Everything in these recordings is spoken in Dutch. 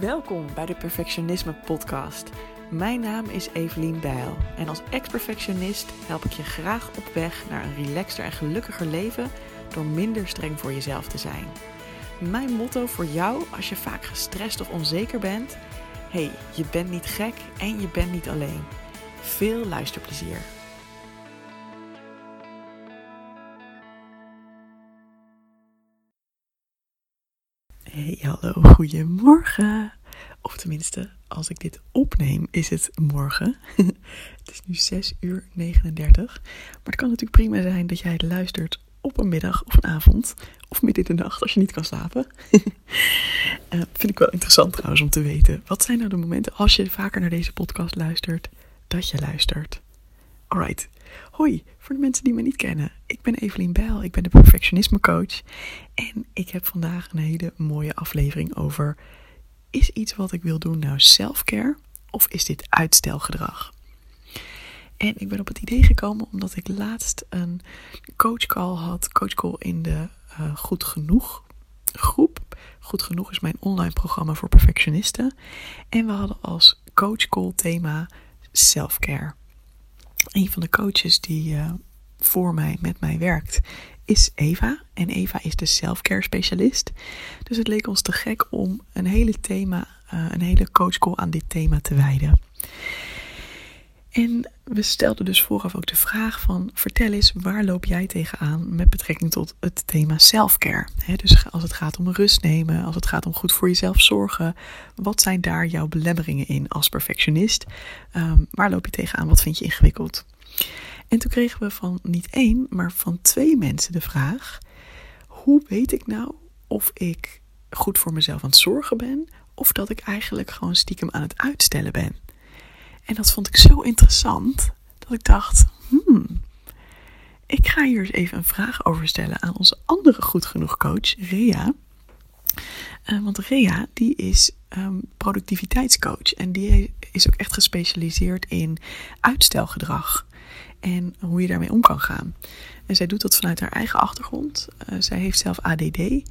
Welkom bij de Perfectionisme Podcast. Mijn naam is Evelien Bijl en als ex-perfectionist help ik je graag op weg naar een relaxter en gelukkiger leven door minder streng voor jezelf te zijn. Mijn motto voor jou als je vaak gestrest of onzeker bent: hey, je bent niet gek en je bent niet alleen. Veel luisterplezier. Hey, hallo, goedemorgen. Of tenminste, als ik dit opneem, is het morgen. het is nu 6 uur 39. Maar het kan natuurlijk prima zijn dat jij het luistert op een middag of een avond. Of midden in de nacht als je niet kan slapen. uh, vind ik wel interessant trouwens om te weten. Wat zijn nou de momenten als je vaker naar deze podcast luistert, dat je luistert? Alright. Hoi, voor de mensen die me niet kennen. Ik ben Evelien Bijl, ik ben de perfectionisme coach. En ik heb vandaag een hele mooie aflevering over... Is iets wat ik wil doen nou self-care of is dit uitstelgedrag? En ik ben op het idee gekomen omdat ik laatst een coachcall had. Coachcall in de uh, Goed Genoeg groep. Goed Genoeg is mijn online programma voor perfectionisten. En we hadden als coachcall thema self-care een van de coaches die uh, voor mij, met mij werkt, is Eva. En Eva is de self-care specialist. Dus het leek ons te gek om een hele thema, uh, een hele coachcall aan dit thema te wijden. En we stelden dus vooraf ook de vraag van vertel eens waar loop jij tegenaan met betrekking tot het thema self-care. Dus als het gaat om rust nemen, als het gaat om goed voor jezelf zorgen, wat zijn daar jouw belemmeringen in als perfectionist? Um, waar loop je tegenaan? Wat vind je ingewikkeld? En toen kregen we van niet één, maar van twee mensen de vraag: hoe weet ik nou of ik goed voor mezelf aan het zorgen ben of dat ik eigenlijk gewoon stiekem aan het uitstellen ben? En dat vond ik zo interessant dat ik dacht: hmm, ik ga hier eens even een vraag over stellen aan onze andere goed genoeg coach, Rea. Uh, want Rea, die is um, productiviteitscoach en die is ook echt gespecialiseerd in uitstelgedrag en hoe je daarmee om kan gaan. En zij doet dat vanuit haar eigen achtergrond. Uh, zij heeft zelf ADD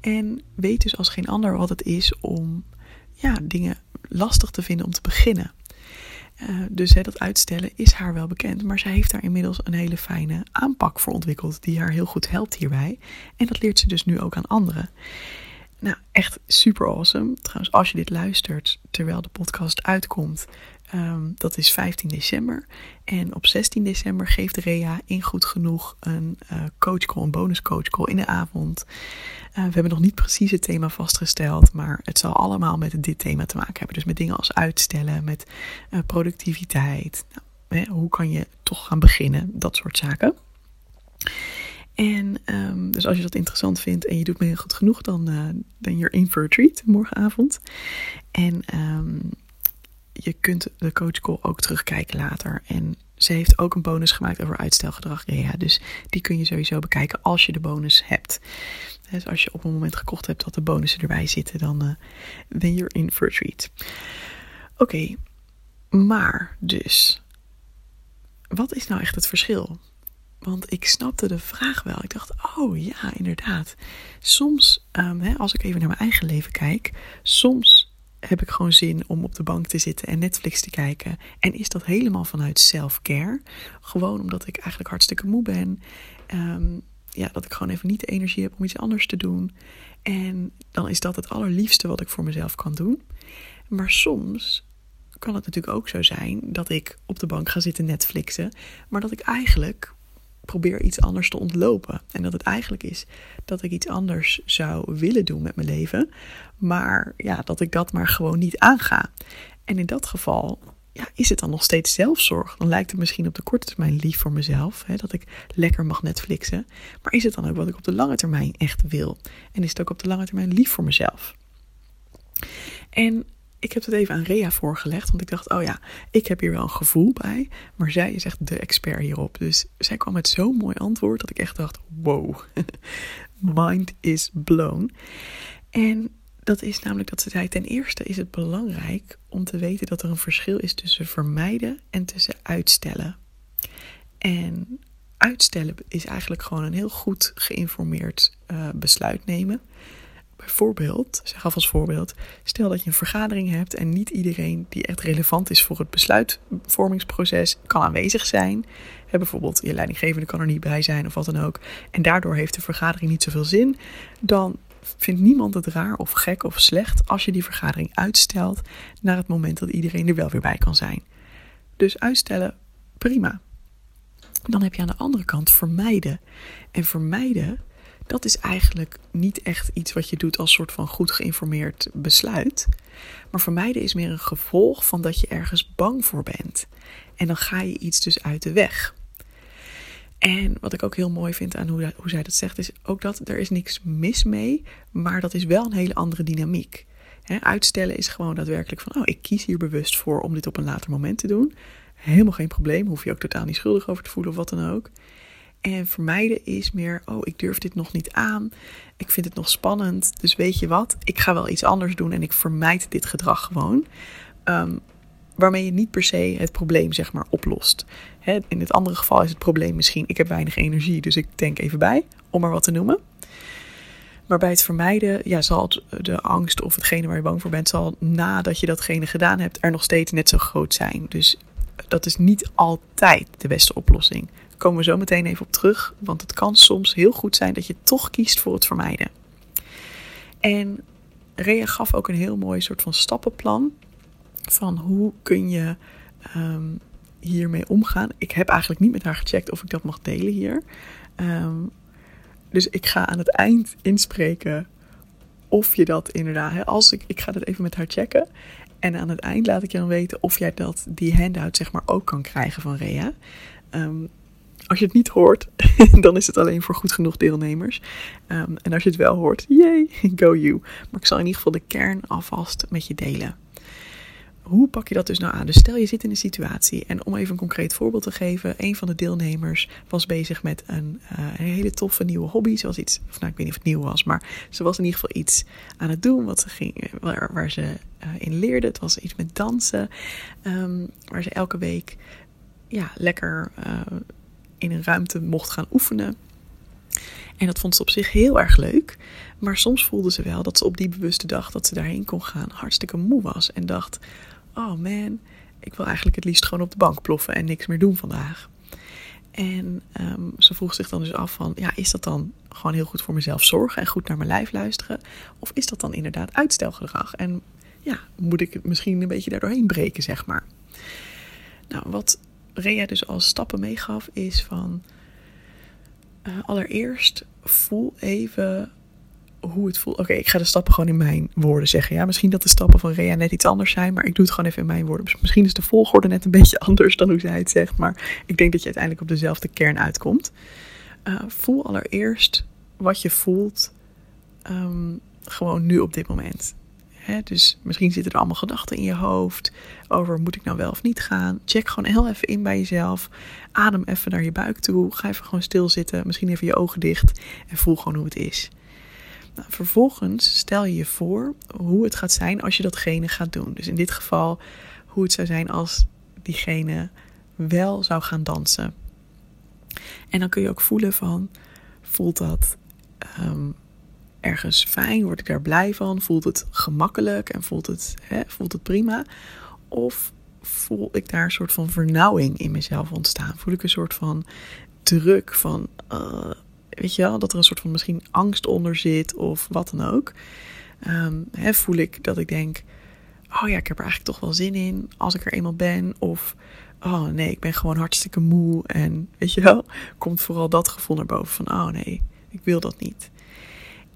en weet dus als geen ander wat het is om ja, dingen lastig te vinden om te beginnen. Uh, dus hè, dat uitstellen is haar wel bekend, maar zij heeft daar inmiddels een hele fijne aanpak voor ontwikkeld die haar heel goed helpt hierbij. En dat leert ze dus nu ook aan anderen. Nou, echt super awesome. Trouwens, als je dit luistert terwijl de podcast uitkomt, um, dat is 15 december. En op 16 december geeft Rea in goed genoeg een uh, coachcall, een bonus coachcall in de avond. Uh, we hebben nog niet precies het thema vastgesteld, maar het zal allemaal met dit thema te maken hebben. Dus met dingen als uitstellen, met uh, productiviteit. Nou, hè, hoe kan je toch gaan beginnen? Dat soort zaken. En um, dus als je dat interessant vindt en je doet me goed genoeg, dan uh, ben je in for a treat morgenavond. En um, je kunt de coachcall ook terugkijken later. En ze heeft ook een bonus gemaakt over uitstelgedrag. Ja, dus die kun je sowieso bekijken als je de bonus hebt. Dus als je op een moment gekocht hebt dat de bonussen erbij zitten, dan uh, ben je in for a treat. Oké, maar dus, wat is nou echt het verschil? Want ik snapte de vraag wel. Ik dacht, oh ja, inderdaad. Soms, um, hè, als ik even naar mijn eigen leven kijk, soms heb ik gewoon zin om op de bank te zitten en Netflix te kijken. En is dat helemaal vanuit self-care? Gewoon omdat ik eigenlijk hartstikke moe ben. Um, ja, dat ik gewoon even niet de energie heb om iets anders te doen. En dan is dat het allerliefste wat ik voor mezelf kan doen. Maar soms kan het natuurlijk ook zo zijn dat ik op de bank ga zitten Netflixen, maar dat ik eigenlijk probeer iets anders te ontlopen. En dat het eigenlijk is dat ik iets anders zou willen doen met mijn leven, maar ja, dat ik dat maar gewoon niet aanga. En in dat geval ja, is het dan nog steeds zelfzorg? Dan lijkt het misschien op de korte termijn lief voor mezelf, hè, dat ik lekker mag Netflixen. Maar is het dan ook wat ik op de lange termijn echt wil? En is het ook op de lange termijn lief voor mezelf? En ik heb het even aan Rea voorgelegd, want ik dacht, oh ja, ik heb hier wel een gevoel bij, maar zij is echt de expert hierop. Dus zij kwam met zo'n mooi antwoord dat ik echt dacht, wow, mind is blown. En dat is namelijk dat ze zei, ten eerste is het belangrijk om te weten dat er een verschil is tussen vermijden en tussen uitstellen. En uitstellen is eigenlijk gewoon een heel goed geïnformeerd uh, besluit nemen bijvoorbeeld, zeg af als voorbeeld, stel dat je een vergadering hebt en niet iedereen die echt relevant is voor het besluitvormingsproces kan aanwezig zijn. bijvoorbeeld je leidinggevende kan er niet bij zijn of wat dan ook. En daardoor heeft de vergadering niet zoveel zin. Dan vindt niemand het raar of gek of slecht als je die vergadering uitstelt naar het moment dat iedereen er wel weer bij kan zijn. Dus uitstellen, prima. Dan heb je aan de andere kant vermijden. En vermijden, dat is eigenlijk niet echt iets wat je doet als soort van goed geïnformeerd besluit. Maar vermijden is meer een gevolg van dat je ergens bang voor bent. En dan ga je iets dus uit de weg. En wat ik ook heel mooi vind aan hoe, hoe zij dat zegt, is ook dat er is niks mis mee, maar dat is wel een hele andere dynamiek. uitstellen is gewoon daadwerkelijk van, oh, ik kies hier bewust voor om dit op een later moment te doen. Helemaal geen probleem, hoef je ook totaal niet schuldig over te voelen of wat dan ook. En vermijden is meer, oh, ik durf dit nog niet aan. Ik vind het nog spannend. Dus weet je wat, ik ga wel iets anders doen en ik vermijd dit gedrag gewoon. Um, waarmee je niet per se het probleem zeg maar oplost. in het andere geval is het probleem misschien, ik heb weinig energie, dus ik denk even bij, om maar wat te noemen. Maar bij het vermijden, ja, zal de angst of hetgene waar je bang voor bent, zal nadat je datgene gedaan hebt, er nog steeds net zo groot zijn. Dus dat is niet altijd de beste oplossing. Komen we zo meteen even op terug, want het kan soms heel goed zijn dat je toch kiest voor het vermijden. En Rea gaf ook een heel mooi soort van stappenplan van hoe kun je ehm, hiermee omgaan. Ik heb eigenlijk niet met haar gecheckt of ik dat mag delen hier. Ehm, dus ik ga aan het eind inspreken of je dat inderdaad, hè, als ik, ik ga dat even met haar checken. En aan het eind laat ik je dan weten of jij dat, die handout zeg maar ook kan krijgen van Rea. Um, als je het niet hoort, dan is het alleen voor goed genoeg deelnemers. en als je het wel hoort, yay, go you. Maar ik zal in ieder geval de kern alvast met je delen hoe pak je dat dus nou aan? Dus stel je zit in een situatie en om even een concreet voorbeeld te geven, een van de deelnemers was bezig met een, een hele toffe nieuwe hobby, zoals iets, of nou ik weet niet of het nieuw was, maar ze was in ieder geval iets aan het doen wat ze ging, waar, ze uh, in leerde. Het was iets met dansen, um, waar ze elke week ja, lekker uh, in een ruimte mocht gaan oefenen. En dat vond ze op zich heel erg leuk. Maar soms voelde ze wel dat ze op die bewuste dag dat ze daarheen kon gaan hartstikke moe was. En dacht: oh man, ik wil eigenlijk het liefst gewoon op de bank ploffen en niks meer doen vandaag. En ehm, ze vroeg zich dan dus af van, ja, is dat dan gewoon heel goed voor mezelf zorgen en goed naar mijn lijf luisteren? Of is dat dan inderdaad uitstelgedrag? En ja, moet ik het misschien een beetje daardoorheen breken, zeg maar. Nou, wat Rea dus als stappen meegaf is van, uh, allereerst voel even hoe het voelt. Oké, ik ga de stappen gewoon in mijn woorden zeggen. Ja, misschien dat de stappen van Rea net iets anders zijn, maar ik doe het gewoon even in mijn woorden. Misschien is de volgorde net een beetje anders dan hoe zij het zegt, maar ik denk dat je uiteindelijk op dezelfde kern uitkomt. Uh, voel allereerst wat je voelt um, gewoon nu op dit moment. Dus misschien zitten er allemaal gedachten in je hoofd over moet ik nou wel of niet gaan. Check gewoon heel even in bij jezelf. Adem even naar je buik toe. Ga even gewoon stilzitten. Misschien even je ogen dicht en voel gewoon hoe het is. Nou, vervolgens stel je je voor hoe het gaat zijn als je datgene gaat doen. Dus in dit geval hoe het zou zijn als diegene wel zou gaan dansen. En dan kun je ook voelen van, voelt dat um, ergens fijn? Word ik daar blij van? Voelt het gemakkelijk en voelt het, hè, voelt het prima? Of voel ik daar een soort van vernauwing in mezelf ontstaan? Voel ik een soort van druk van, uh, weet je wel, dat er een soort van misschien angst onder zit of wat dan ook. Um, voel ik dat ik denk, oh ja, ik heb er eigenlijk toch wel zin in als ik er eenmaal ben. Of, oh nee, ik ben gewoon hartstikke moe. En weet je wel, komt vooral dat gevoel naar boven van, oh nee, ik wil dat niet.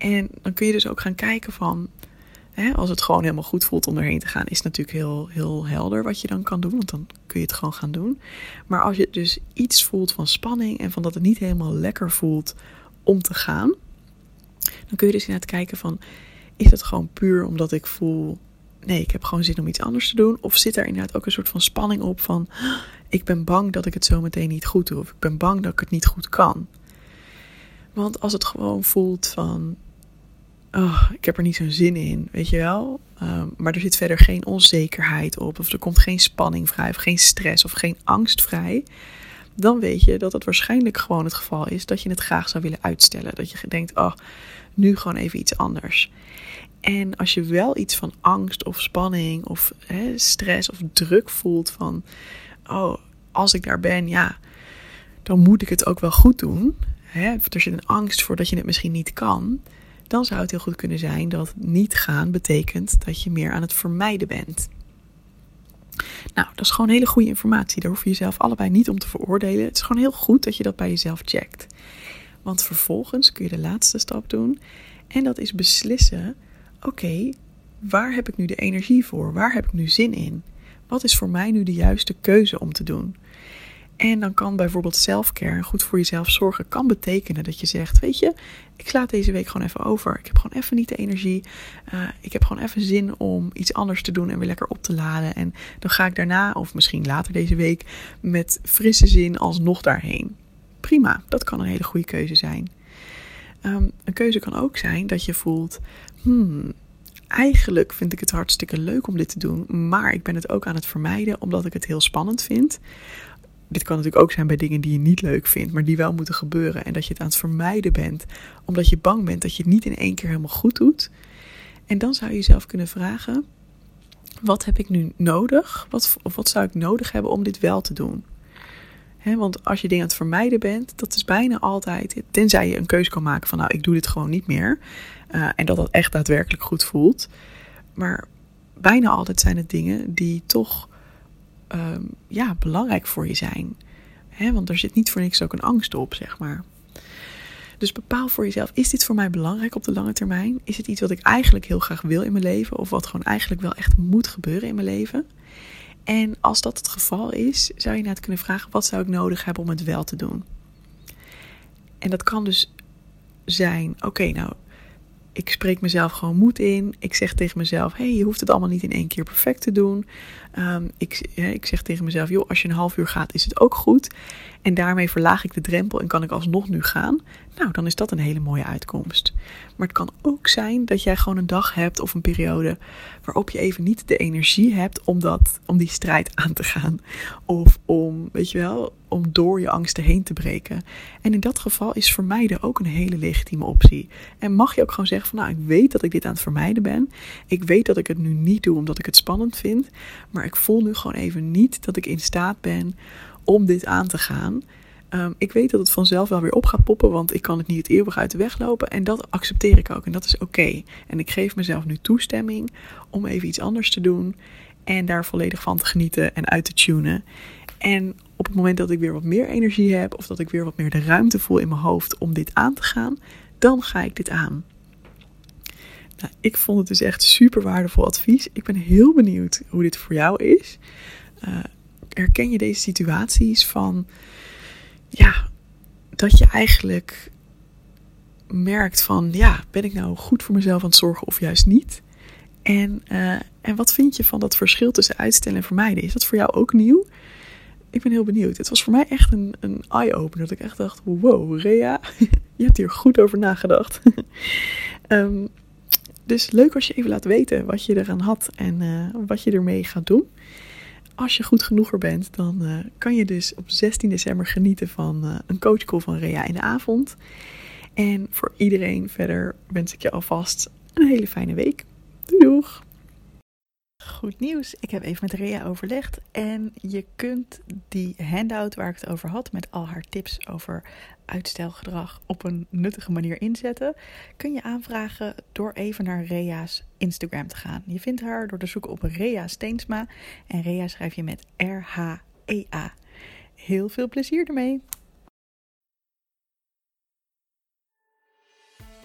En dan kun je dus ook gaan kijken van, hè, als het gewoon helemaal goed voelt om erheen te gaan, is het natuurlijk heel, heel helder wat je dan kan doen. Want dan kun je het gewoon gaan doen. Maar als je dus iets voelt van spanning en van dat het niet helemaal lekker voelt om te gaan, dan kun je dus inderdaad kijken van, is het gewoon puur omdat ik voel, nee, ik heb gewoon zin om iets anders te doen? Of zit er inderdaad ook een soort van spanning op van, ik ben bang dat ik het zo meteen niet goed doe. Of ik ben bang dat ik het niet goed kan. Want als het gewoon voelt van, oh, ik heb er niet zo'n zin in, weet je wel. Ehm, maar er zit verder geen onzekerheid op, of er komt geen spanning vrij, of geen stress, of geen angst vrij. dan weet je dat het waarschijnlijk gewoon het geval is dat je het graag zou willen uitstellen. Dat je denkt, oh, nu gewoon even iets anders. En als je wel iets van angst of spanning of hè, stress of druk voelt van, oh, als ik daar ben, ja, dan moet ik het ook wel goed doen. Hè, er zit een angst voor dat je het misschien niet kan. Dan zou het heel goed kunnen zijn dat niet gaan betekent dat je meer aan het vermijden bent. Nou, dat is gewoon hele goede informatie. Daar hoef je jezelf allebei niet om te veroordelen. Het is gewoon heel goed dat je dat bij jezelf checkt. Want vervolgens kun je de laatste stap doen. En dat is beslissen: oké, waar heb ik nu de energie voor? Waar heb ik nu zin in? Wat is voor mij nu de juiste keuze om te doen? En dan kan bijvoorbeeld selfcare, goed voor jezelf zorgen, kan betekenen dat je zegt: Weet je, ik sla deze week gewoon even over. Ik heb gewoon even niet de energie. Uh, ik heb gewoon even zin om iets anders te doen en weer lekker op te laden. En dan ga ik daarna, of misschien later deze week, met frisse zin alsnog daarheen. Prima, dat kan een hele goede keuze zijn. Um, een keuze kan ook zijn dat je voelt: Hmm, eigenlijk vind ik het hartstikke leuk om dit te doen, maar ik ben het ook aan het vermijden omdat ik het heel spannend vind dit kan natuurlijk ook zijn bij dingen die je niet leuk vindt, maar die wel moeten gebeuren. En dat je het aan het vermijden bent, omdat je bang bent dat je het niet in één keer helemaal goed doet. En dan zou je jezelf kunnen vragen: wat heb ik nu nodig? Wat, of wat zou ik nodig hebben om dit wel te doen? want als je dingen aan het vermijden bent, dat is bijna altijd, tenzij je een keuze kan maken van nou, ik doe dit gewoon niet meer. Uh, en dat dat echt daadwerkelijk goed voelt. Maar bijna altijd zijn het dingen die toch Ehm, ja, belangrijk voor je zijn. want er zit niet voor niks ook een angst op, zeg maar. Dus bepaal voor jezelf: is dit voor mij belangrijk op de lange termijn? Is het iets wat ik eigenlijk heel graag wil in mijn leven? Of wat gewoon eigenlijk wel echt moet gebeuren in mijn leven? En als dat het geval is, zou je net kunnen vragen: wat zou ik nodig hebben om het wel te doen? En dat kan dus zijn: oké, nou, ik spreek mezelf gewoon moed in. Ik zeg tegen mezelf: hey, je hoeft het allemaal niet in één keer perfect te doen. Um, ik, ik zeg tegen mezelf: joh, als je een half uur gaat, is het ook goed. En daarmee verlaag ik de drempel en kan ik alsnog nu gaan. Nou, dan is dat een hele mooie uitkomst. Maar het kan ook zijn dat jij gewoon een dag hebt of een periode waarop je even niet de energie hebt om, dat, om die strijd aan te gaan. Of om, weet je wel, om door je angsten heen te breken. En in dat geval is vermijden ook een hele legitieme optie. En mag je ook gewoon zeggen van nou, ik weet dat ik dit aan het vermijden ben. Ik weet dat ik het nu niet doe omdat ik het spannend vind. Maar ik voel nu gewoon even niet dat ik in staat ben om dit aan te gaan. Um, ik weet dat het vanzelf wel weer op gaat poppen, want ik kan het niet eeuwig uit de weg lopen. En dat accepteer ik ook en dat is oké. En ik geef mezelf nu toestemming om even iets anders te doen en daar volledig van te genieten en uit te tunen. En op het moment dat ik weer wat meer energie heb of dat ik weer wat meer de ruimte voel in mijn hoofd om dit aan te gaan, dan ga ik dit aan. Nou, ik vond het dus echt super waardevol advies. Ik ben heel benieuwd hoe dit voor jou is. Uh, herken je deze situaties van, ja, dat je eigenlijk merkt van, ja, ben ik nou goed voor mezelf aan het zorgen of juist niet? En, uh, en wat vind je van dat verschil tussen uitstellen en vermijden? Is dat voor jou ook nieuw? Ik ben heel benieuwd. Het was voor mij echt een, een eye-opener. Dat ik echt dacht, wow, Rea, je hebt hier goed over nagedacht. um, dus leuk als je even laat weten wat je eraan had en uh, wat je ermee gaat doen als je goed genoeg er bent, dan uh, kan je dus op 16 december genieten van uh, een coachcall van Rea in de avond. En voor iedereen verder wens ik je alvast een hele fijne week. Doei doeg! Goed nieuws, ik heb even met Rea overlegd en je kunt die handout waar ik het over had met al haar tips over uitstelgedrag op een nuttige manier inzetten, kun je aanvragen door even naar Rea's Instagram te gaan. Je vindt haar door te zoeken op Rea Steensma en Rea schrijf je met R-H-E-A. Heel veel plezier ermee!